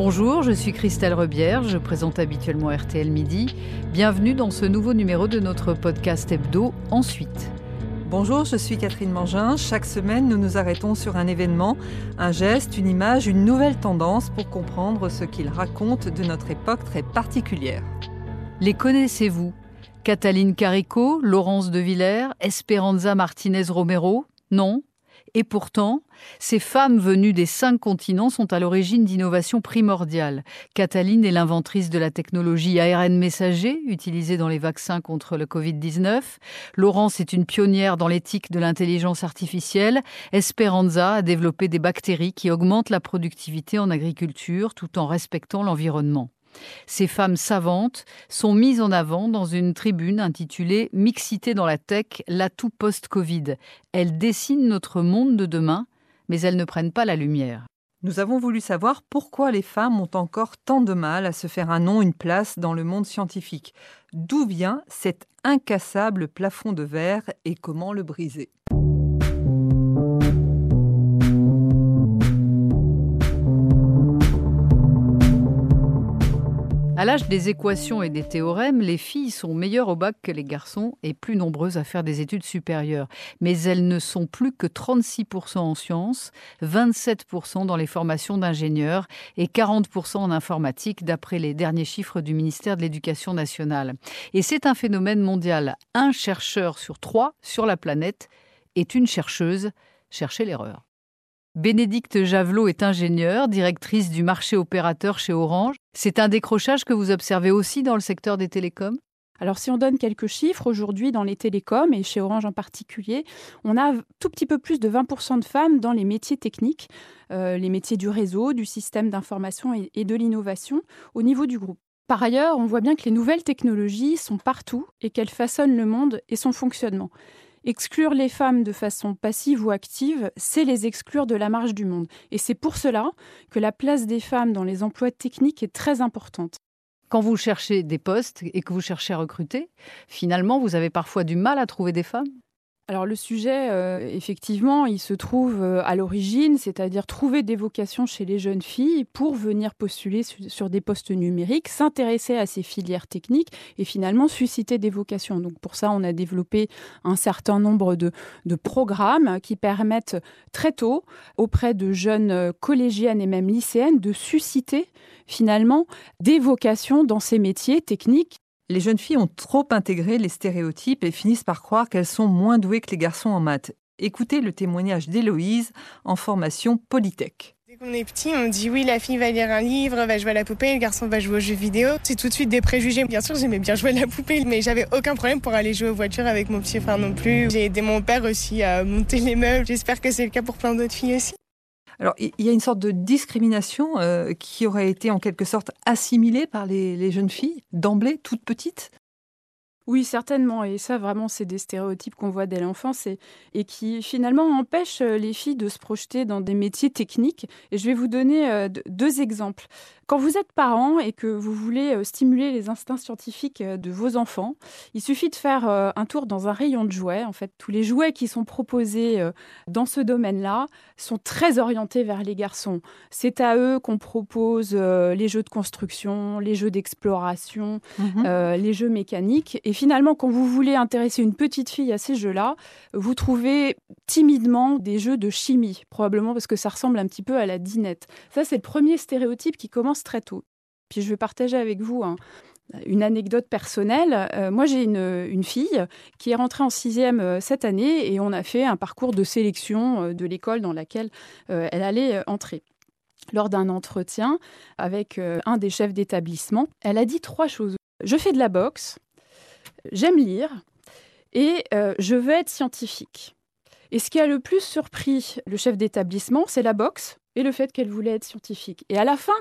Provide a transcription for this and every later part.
Bonjour, je suis Christelle Rebière, je présente habituellement RTL Midi. Bienvenue dans ce nouveau numéro de notre podcast hebdo Ensuite. Bonjour, je suis Catherine Mangin. Chaque semaine, nous nous arrêtons sur un événement, un geste, une image, une nouvelle tendance pour comprendre ce qu'il raconte de notre époque très particulière. Les connaissez-vous? Cataline Carico, Laurence de Villers, Esperanza Martinez Romero Non et pourtant, ces femmes venues des cinq continents sont à l'origine d'innovations primordiales. Cataline est l'inventrice de la technologie ARN messager utilisée dans les vaccins contre le Covid-19. Laurence est une pionnière dans l'éthique de l'intelligence artificielle. Esperanza a développé des bactéries qui augmentent la productivité en agriculture tout en respectant l'environnement. Ces femmes savantes sont mises en avant dans une tribune intitulée Mixité dans la tech, l'atout post-Covid. Elles dessinent notre monde de demain, mais elles ne prennent pas la lumière. Nous avons voulu savoir pourquoi les femmes ont encore tant de mal à se faire un nom, une place dans le monde scientifique. D'où vient cet incassable plafond de verre et comment le briser? À l'âge des équations et des théorèmes, les filles sont meilleures au bac que les garçons et plus nombreuses à faire des études supérieures. Mais elles ne sont plus que 36% en sciences, 27% dans les formations d'ingénieurs et 40% en informatique d'après les derniers chiffres du ministère de l'Éducation nationale. Et c'est un phénomène mondial. Un chercheur sur trois sur la planète est une chercheuse. Cherchez l'erreur. Bénédicte Javelot est ingénieure, directrice du marché opérateur chez Orange. C'est un décrochage que vous observez aussi dans le secteur des télécoms? Alors si on donne quelques chiffres, aujourd'hui dans les télécoms et chez Orange en particulier, on a tout petit peu plus de 20% de femmes dans les métiers techniques, euh, les métiers du réseau, du système d'information et de l'innovation au niveau du groupe. Par ailleurs, on voit bien que les nouvelles technologies sont partout et qu'elles façonnent le monde et son fonctionnement. Exclure les femmes de façon passive ou active, c'est les exclure de la marge du monde. Et c'est pour cela que la place des femmes dans les emplois techniques est très importante. Quand vous cherchez des postes et que vous cherchez à recruter, finalement, vous avez parfois du mal à trouver des femmes? Alors le sujet, euh, effectivement, il se trouve euh, à l'origine, c'est-à-dire trouver des vocations chez les jeunes filles pour venir postuler sur des postes numériques, s'intéresser à ces filières techniques et finalement susciter des vocations. Donc pour ça, on a développé un certain nombre de, programmes qui permettent très tôt auprès de jeunes euh, collégiennes et même lycéennes de susciter finalement des vocations dans ces métiers techniques les jeunes filles ont trop intégré les stéréotypes et finissent par croire qu'elles sont moins douées que les garçons en maths. Écoutez le témoignage d'Héloïse en formation Polytech. Dès qu'on est petit, on dit oui, la fille va lire un livre, va jouer à la poupée, le garçon va jouer aux jeux vidéo. C'est tout de suite des préjugés. Bien sûr, j'aimais bien jouer à la poupée, mais j'avais aucun problème pour aller jouer aux voitures avec mon petit frère non plus. J'ai aidé mon père aussi à monter les meubles. J'espère que c'est le cas pour plein d'autres filles aussi. Alors, il y a une sorte de discrimination euh, qui aurait été en quelque sorte assimilée par les jeunes filles, d'emblée, toutes petites oui, certainement. Et ça, vraiment, c'est des stéréotypes qu'on voit dès l'enfance et, et, qui, finalement, empêchent euh, les filles de se projeter dans des métiers techniques. Et je vais vous donner euh, deux exemples. Quand vous êtes parent et que vous voulez euh, stimuler les instincts scientifiques de vos enfants, il suffit de faire un tour dans un rayon de jouets. En fait, tous les jouets qui sont proposés dans ce domaine-là sont très orientés vers les garçons. C'est à eux qu'on propose les jeux de construction, les jeux d'exploration, mmh les jeux mécaniques. Et finalement, quand vous voulez intéresser une petite fille à ces jeux-là, vous trouvez timidement des jeux de chimie, probablement parce que ça ressemble un petit peu à la dinette. Ça, c'est le premier stéréotype qui commence très tôt. Puis je vais partager avec vous une anecdote personnelle. Euh, moi, j'ai une, fille qui est rentrée en sixième euh, cette année et on a fait un parcours de sélection euh, de l'école dans laquelle elle allait entrer. Lors d'un entretien avec un des chefs d'établissement, elle a dit trois choses. Je fais de la boxe, j'aime lire et euh, je veux être scientifique. Et ce qui a le plus surpris le chef d'établissement, c'est la boxe et le fait qu'elle voulait être scientifique. Et à la fin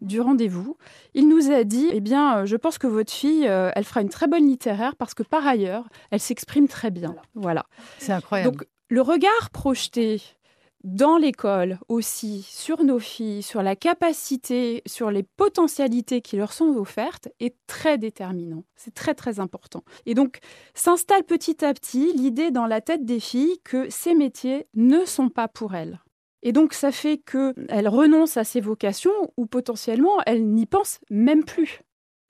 du rendez-vous, il nous a dit Eh bien, euh, je pense que votre fille, euh, elle fera une très bonne littéraire parce que par ailleurs, elle s'exprime très bien. Voilà. C'est incroyable. Donc, le regard projeté dans l'école aussi sur nos filles, sur la capacité, sur les potentialités qui leur sont offertes est très déterminant. C'est très très important. Et donc s'installe petit à petit l'idée dans la tête des filles que ces métiers ne sont pas pour elles. Et donc ça fait qu'elle renonce à ses vocations ou potentiellement elle n'y pense même plus.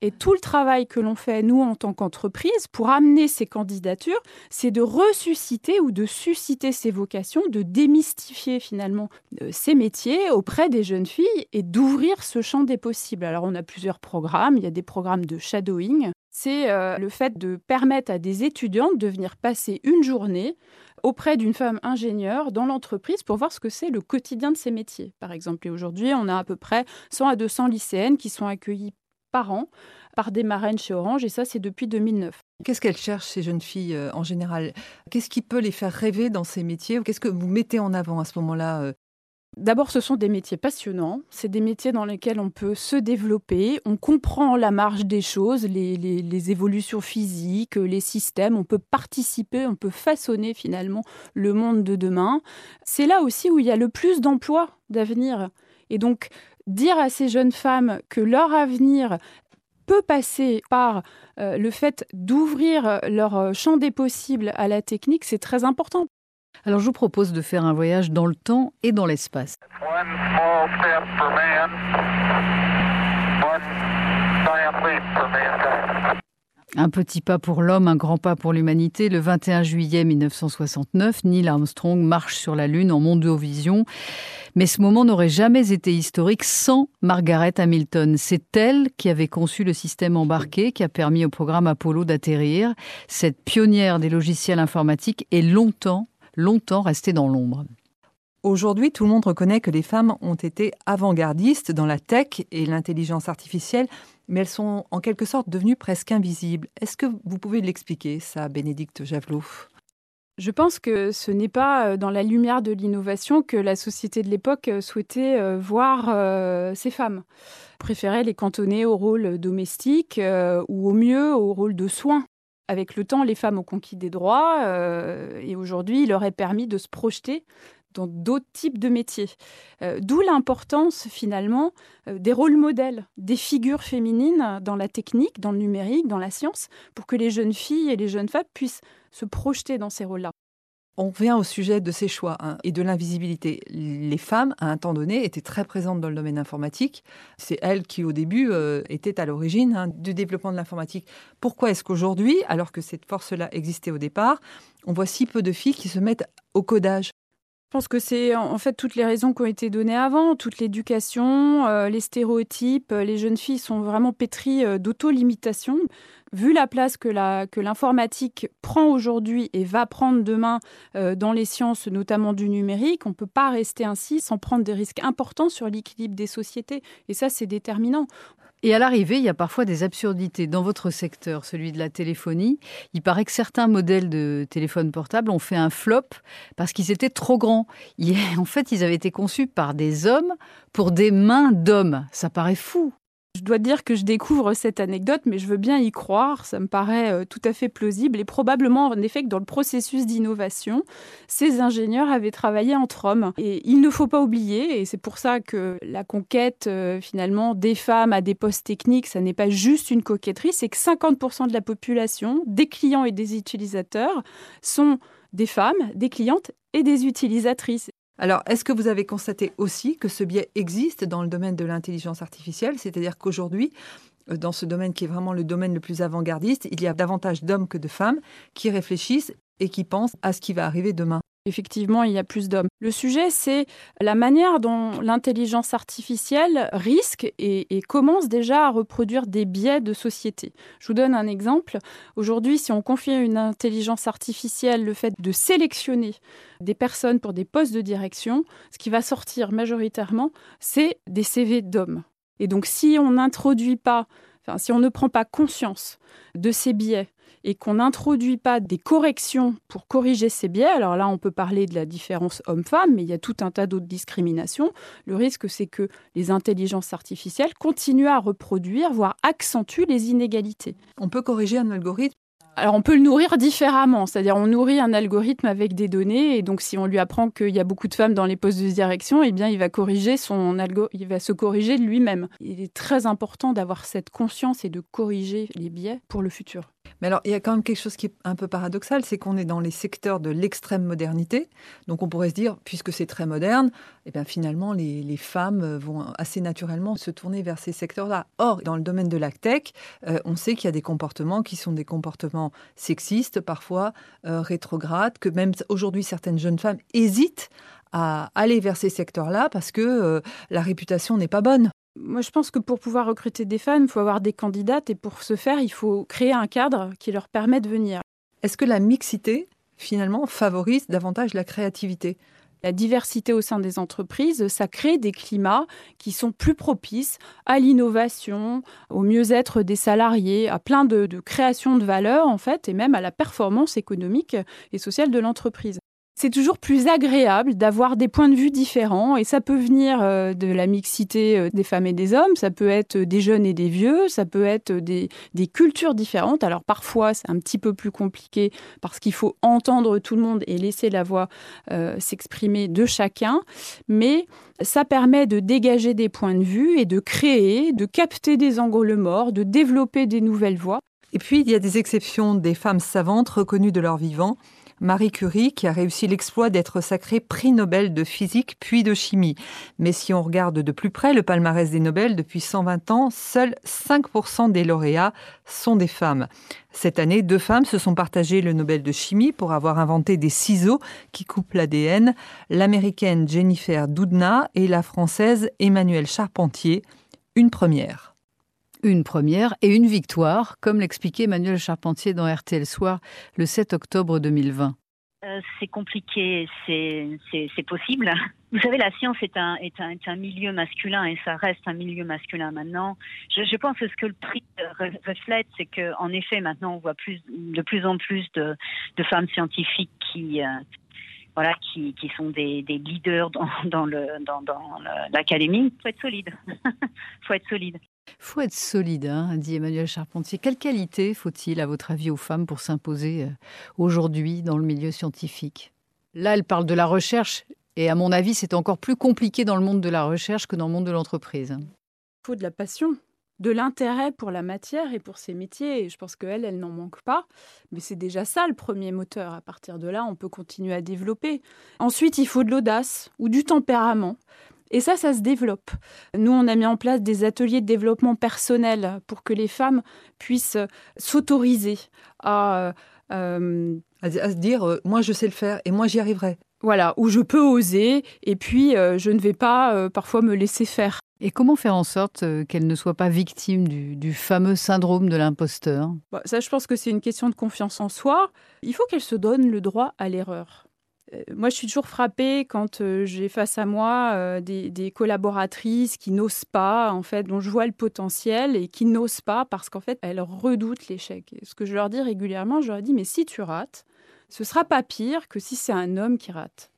Et tout le travail que l'on fait, nous, en tant qu'entreprise, pour amener ces candidatures, c'est de ressusciter ou de susciter ces vocations, de démystifier finalement euh, ces métiers auprès des jeunes filles et d'ouvrir ce champ des possibles. Alors, on a plusieurs programmes. Il y a des programmes de shadowing. C'est euh, le fait de permettre à des étudiantes de venir passer une journée auprès d'une femme ingénieure dans l'entreprise pour voir ce que c'est le quotidien de ces métiers, par exemple. Et aujourd'hui, on a à peu près 100 à 200 lycéennes qui sont accueillies par an par des marraines chez Orange, et ça, c'est depuis 2009. Qu'est-ce qu'elles cherchent, ces jeunes filles, euh, en général? Qu'est-ce qui peut les faire rêver dans ces métiers? Qu'est-ce que vous mettez en avant à ce moment-là euh? D'abord, ce sont des métiers passionnants. C'est des métiers dans lesquels on peut se développer. On comprend la marge des choses, les, les, évolutions physiques, les systèmes. On peut participer, on peut façonner finalement le monde de demain. C'est là aussi où il y a le plus d'emplois d'avenir. Et donc, dire à ces jeunes femmes que leur avenir peut passer par euh, le fait d'ouvrir leur champ des possibles à la technique, c'est très important. Alors je vous propose de faire un voyage dans le temps et dans l'espace. Un petit pas pour l'homme, un grand pas pour l'humanité. Le 21 juillet 1969, Neil Armstrong marche sur la Lune en mondovision. Mais ce moment n'aurait jamais été historique sans Margaret Hamilton. C'est elle qui avait conçu le système embarqué qui a permis au programme Apollo d'atterrir. Cette pionnière des logiciels informatiques est longtemps, longtemps restée dans l'ombre. Aujourd'hui, tout le monde reconnaît que les femmes ont été avant-gardistes dans la tech et l'intelligence artificielle, mais elles sont en quelque sorte devenues presque invisibles. Est-ce que vous pouvez l'expliquer, ça, Bénédicte Javelot? Je pense que ce n'est pas euh, dans la lumière de l'innovation que la société de l'époque euh, souhaitait euh, voir ces femmes. Préférait les cantonner au rôle domestique ou au mieux au rôle de soins. Avec le temps, les femmes ont conquis des droits et aujourd'hui, il leur est permis de se projeter dans d'autres types de métiers. Euh, d'où l'importance finalement euh, des rôles modèles, des figures féminines dans la technique, dans le numérique, dans la science, pour que les jeunes filles et les jeunes femmes puissent se projeter dans ces rôles-là. On vient au sujet de ces choix hein, et de l'invisibilité. Les femmes, à un temps donné, étaient très présentes dans le domaine informatique. C'est elles qui, au début, euh, étaient à l'origine hein, du développement de l'informatique. Pourquoi est-ce qu'aujourd'hui, alors que cette force-là existait au départ, on voit si peu de filles qui se mettent au codage je pense que c'est en fait toutes les raisons qui ont été données avant, toute l'éducation, euh, les stéréotypes. Euh, les jeunes filles sont vraiment pétries euh, d'auto-limitation. Vu la place que l'informatique prend aujourd'hui et va prendre demain dans les sciences, notamment du numérique, on ne peut pas rester ainsi sans prendre des risques importants sur l'équilibre des sociétés. Et ça, c'est déterminant. Et à l'arrivée, il y a parfois des absurdités. Dans votre secteur, celui de la téléphonie, il paraît que certains modèles de téléphones portables ont fait un flop parce qu'ils étaient trop grands. En fait, ils avaient été conçus par des hommes pour des mains d'hommes. Ça paraît fou. Je dois dire que je découvre cette anecdote, mais je veux bien y croire. Ça me paraît euh, tout à fait plausible et probablement en effet que dans le processus d'innovation, ces ingénieurs avaient travaillé entre hommes. Et il ne faut pas oublier, et c'est pour ça que la conquête euh, finalement des femmes à des postes techniques, ça n'est pas juste une coquetterie, c'est que 50% de la population, des clients et des utilisateurs, sont des femmes, des clientes et des utilisatrices. Alors, est-ce que vous avez constaté aussi que ce biais existe dans le domaine de l'intelligence artificielle? C'est-à-dire qu'aujourd'hui, euh, dans ce domaine qui est vraiment le domaine le plus avant-gardiste, il y a davantage d'hommes que de femmes qui réfléchissent et qui pensent à ce qui va arriver demain effectivement, il y a plus d'hommes. Le sujet, c'est la manière dont l'intelligence artificielle risque et, commence déjà à reproduire des biais de société. Je vous donne un exemple. Aujourd'hui, si on confie à une intelligence artificielle le fait de sélectionner des personnes pour des postes de direction, ce qui va sortir majoritairement, c'est des CV d'hommes. Et donc, si on n'introduit pas, si on ne prend pas conscience de ces biais, et qu'on n'introduit pas des corrections pour corriger ces biais, alors là on peut parler de la différence homme-femme, mais il y a tout un tas d'autres discriminations, le risque c'est que les intelligences artificielles continuent à reproduire, voire accentuent les inégalités. On peut corriger un algorithme? Alors on peut le nourrir différemment, c'est-à-dire on nourrit un algorithme avec des données et donc si on lui apprend qu'il y a beaucoup de femmes dans les postes de direction, eh bien il va corriger son algo, il va se corriger lui-même. Il est très important d'avoir cette conscience et de corriger les biais pour le futur. Mais alors, il y a quand même quelque chose qui est un peu paradoxal, c'est qu'on est dans les secteurs de l'extrême modernité. Donc, on pourrait se dire, puisque c'est très moderne, eh bien, finalement, les, femmes vont assez naturellement se tourner vers ces secteurs-là. Or, dans le domaine de la tech, euh, on sait qu'il y a des comportements qui sont des comportements sexistes, parfois euh, rétrogrades, que même aujourd'hui, certaines jeunes femmes hésitent à aller vers ces secteurs-là parce que euh, la réputation n'est pas bonne. Moi, je pense que pour pouvoir recruter des femmes, il faut avoir des candidates. Et pour ce faire, il faut créer un cadre qui leur permet de venir. Est-ce que la mixité, finalement, favorise davantage la créativité? La diversité au sein des entreprises, ça crée des climats qui sont plus propices à l'innovation, au mieux-être des salariés, à plein de, de création de valeur en fait, et même à la performance économique et sociale de l'entreprise c'est toujours plus agréable d'avoir des points de vue différents et ça peut venir euh, de la mixité euh, des femmes et des hommes, ça peut être des jeunes et des vieux, ça peut être des, cultures différentes. Alors parfois c'est un petit peu plus compliqué parce qu'il faut entendre tout le monde et laisser la voix euh, s'exprimer de chacun, mais ça permet de dégager des points de vue et de créer, de capter des angles morts, de développer des nouvelles voies. Et puis il y a des exceptions des femmes savantes reconnues de leur vivant. Marie Curie qui a réussi l'exploit d'être sacrée prix Nobel de physique puis de chimie. Mais si on regarde de plus près le palmarès des Nobel depuis 120 ans, seuls 5% des lauréats sont des femmes. Cette année, deux femmes se sont partagées le Nobel de chimie pour avoir inventé des ciseaux qui coupent l'ADN, l'américaine Jennifer Doudna et la française Emmanuelle Charpentier, une première. Une première et une victoire, comme l'expliquait Emmanuel Charpentier dans RTL Soir le 7 octobre 2020. Euh, c'est compliqué, c'est possible. Vous savez, la science est un, est, un, est un, milieu masculin et ça reste un milieu masculin maintenant. Je, pense que ce que le prix reflète, c'est qu'en effet, maintenant, on voit plus, de plus en plus de, femmes scientifiques qui, euh, voilà, qui, qui, sont des, des leaders dans, dans le dans, l'académie. Faut être solide. faut être solide. Faut être solide, hein, dit Emmanuel Charpentier. Quelle qualité faut-il, à votre avis, aux femmes pour s'imposer euh, aujourd'hui dans le milieu scientifique? Là, elle parle de la recherche, et à mon avis, c'est encore plus compliqué dans le monde de la recherche que dans le monde de l'entreprise. Il faut de la passion de l'intérêt pour la matière et pour ses métiers. Et je pense qu'elle, elle, n'en manque pas. Mais c'est déjà ça le premier moteur. À partir de là, on peut continuer à développer. Ensuite, il faut de l'audace ou du tempérament. Et ça, ça se développe. Nous, on a mis en place des ateliers de développement personnel pour que les femmes puissent s'autoriser à, euh, à, se dire, euh, moi, je sais le faire et moi, j'y arriverai. Voilà, où je peux oser et puis euh, je ne vais pas parfois me laisser faire. Et comment faire en sorte qu'elle ne soit pas victime du, fameux syndrome de l'imposteur? Bah, Ça, je pense que c'est une question de confiance en soi. Il faut qu'elle se donne le droit à l'erreur. Euh, moi, je suis toujours frappée quand euh, j'ai face à moi des, collaboratrices qui n'osent pas, en fait, dont je vois le potentiel et qui n'osent pas parce qu'en fait, elles redoutent l'échec. ce que je leur dis régulièrement, je leur dis, mais si tu rates, ce sera pas pire que si c'est un homme qui rate.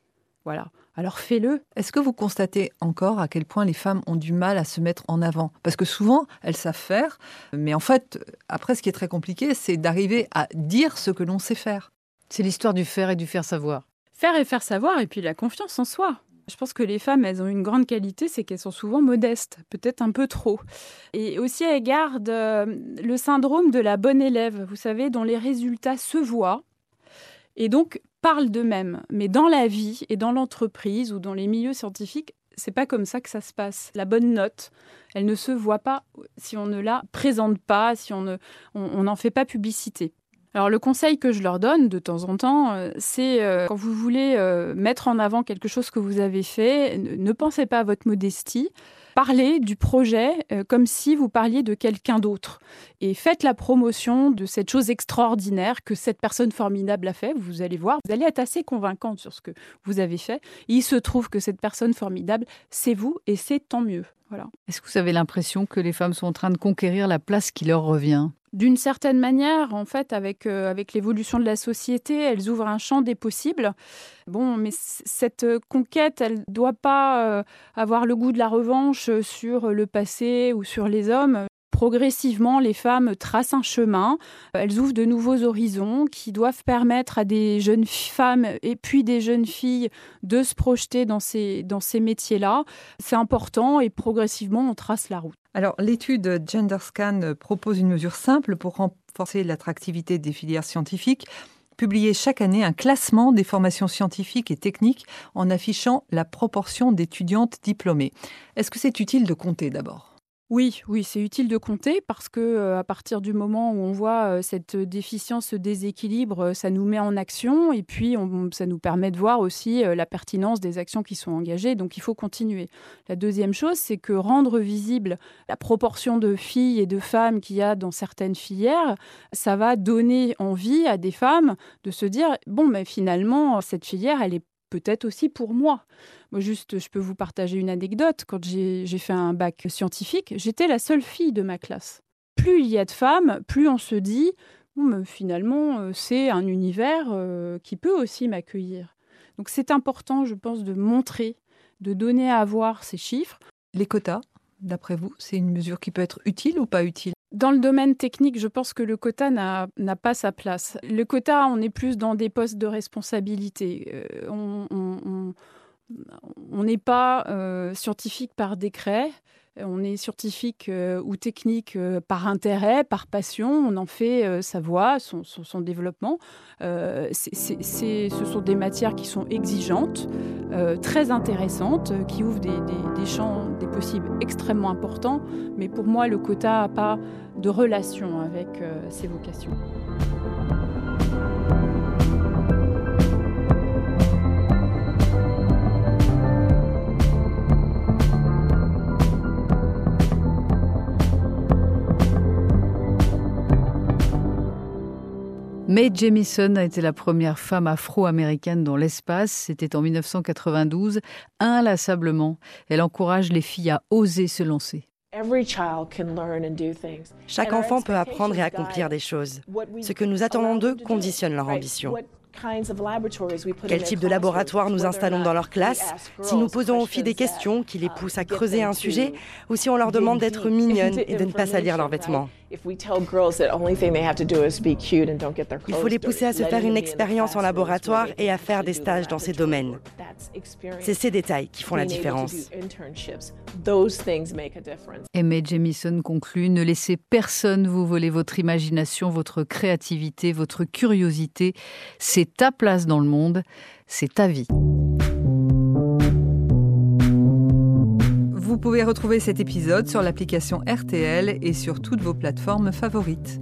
Voilà. Alors fais-le. Est-ce que vous constatez encore à quel point les femmes ont du mal à se mettre en avant? Parce que souvent, elles savent faire, mais en fait, après, ce qui est très compliqué, c'est d'arriver à dire ce que l'on sait faire. C'est l'histoire du faire et du faire savoir. Faire et faire savoir, et puis la confiance en soi. Je pense que les femmes, elles ont une grande qualité, c'est qu'elles sont souvent modestes, peut-être un peu trop. Et aussi, elles gardent euh, le syndrome de la bonne élève, vous savez, dont les résultats se voient. Et donc, parlent d'eux-mêmes. Mais dans la vie et dans l'entreprise ou dans les milieux scientifiques, c'est pas comme ça que ça se passe. La bonne note, elle ne se voit pas si on ne la présente pas, si on n'en on, on fait pas publicité. Alors le conseil que je leur donne de temps en temps, euh, c'est euh, quand vous voulez euh, mettre en avant quelque chose que vous avez fait, ne pensez pas à votre modestie, parlez du projet comme si vous parliez de quelqu'un d'autre et faites la promotion de cette chose extraordinaire que cette personne formidable a fait. Vous allez voir, vous allez être assez convaincante sur ce que vous avez fait. il se trouve que cette personne formidable, c'est vous et c'est tant mieux. Voilà. Est-ce que vous avez l'impression que les femmes sont en train de conquérir la place qui leur revient? D'une certaine manière, en fait, avec, euh, avec l'évolution de la société, elles ouvrent un champ des possibles. Bon, mais cette conquête, elle ne doit pas euh, avoir le goût de la revanche sur le passé ou sur les hommes. Progressivement, les femmes tracent un chemin, elles ouvrent de nouveaux horizons qui doivent permettre à des jeunes femmes et puis des jeunes filles de se projeter dans ces, dans ces métiers-là. C'est important et progressivement, on trace la route. Alors, l'étude GenderScan propose une mesure simple pour renforcer l'attractivité des filières scientifiques, publiait chaque année un classement des formations scientifiques et techniques en affichant la proportion d'étudiantes diplômées. Est-ce que c'est utile de compter d'abord? Oui, oui, c'est utile de compter parce que euh, à partir du moment où on voit euh, cette déficience, ce déséquilibre, euh, ça nous met en action et puis ça nous permet de voir aussi la pertinence des actions qui sont engagées. Donc il faut continuer. La deuxième chose, c'est que rendre visible la proportion de filles et de femmes qu'il y a dans certaines filières, ça va donner envie à des femmes de se dire bon, mais finalement cette filière, elle est peut-être aussi pour moi. Moi, juste, je peux vous partager une anecdote. Quand j'ai fait un bac scientifique, j'étais la seule fille de ma classe. Plus il y a de femmes, plus on se dit, finalement, euh, c'est un univers euh, qui peut aussi m'accueillir. Donc c'est important, je pense, de montrer, de donner à voir ces chiffres. Les quotas, d'après vous, c'est une mesure qui peut être utile ou pas utile? Dans le domaine technique, je pense que le quota n'a pas sa place. Le quota, on est plus dans des postes de responsabilité. Euh, on n'est pas euh, scientifique par décret. On est scientifique euh, ou technique par intérêt, par passion. On en fait sa voie, son, développement. ce sont des matières qui sont exigeantes, très intéressantes, qui ouvrent des, champs, des possibles extrêmement importants. Mais pour moi, le quota n'a pas de relation avec ces vocations. Mae Jemison a été la première femme afro-américaine dans l'espace. C'était en 1992. Inlassablement, elle encourage les filles à oser se lancer. Chaque enfant peut apprendre et accomplir des choses. Ce que nous attendons d'eux conditionne leur ambition. Quel type de laboratoire nous installons dans leur classe? Si nous posons aux filles des questions qui les poussent à creuser un sujet ou si on leur demande d'être mignonnes et de ne pas salir leurs vêtements. Il faut les pousser à se faire une expérience en laboratoire et à faire des stages dans ces domaines. C'est ces détails qui font la différence. Emmett Jamison conclut Ne laissez personne vous voler votre imagination, votre créativité, votre curiosité. C'est ta place dans le monde, c'est ta vie. Vous pouvez retrouver cet épisode sur l'application RTL et sur toutes vos plateformes favorites.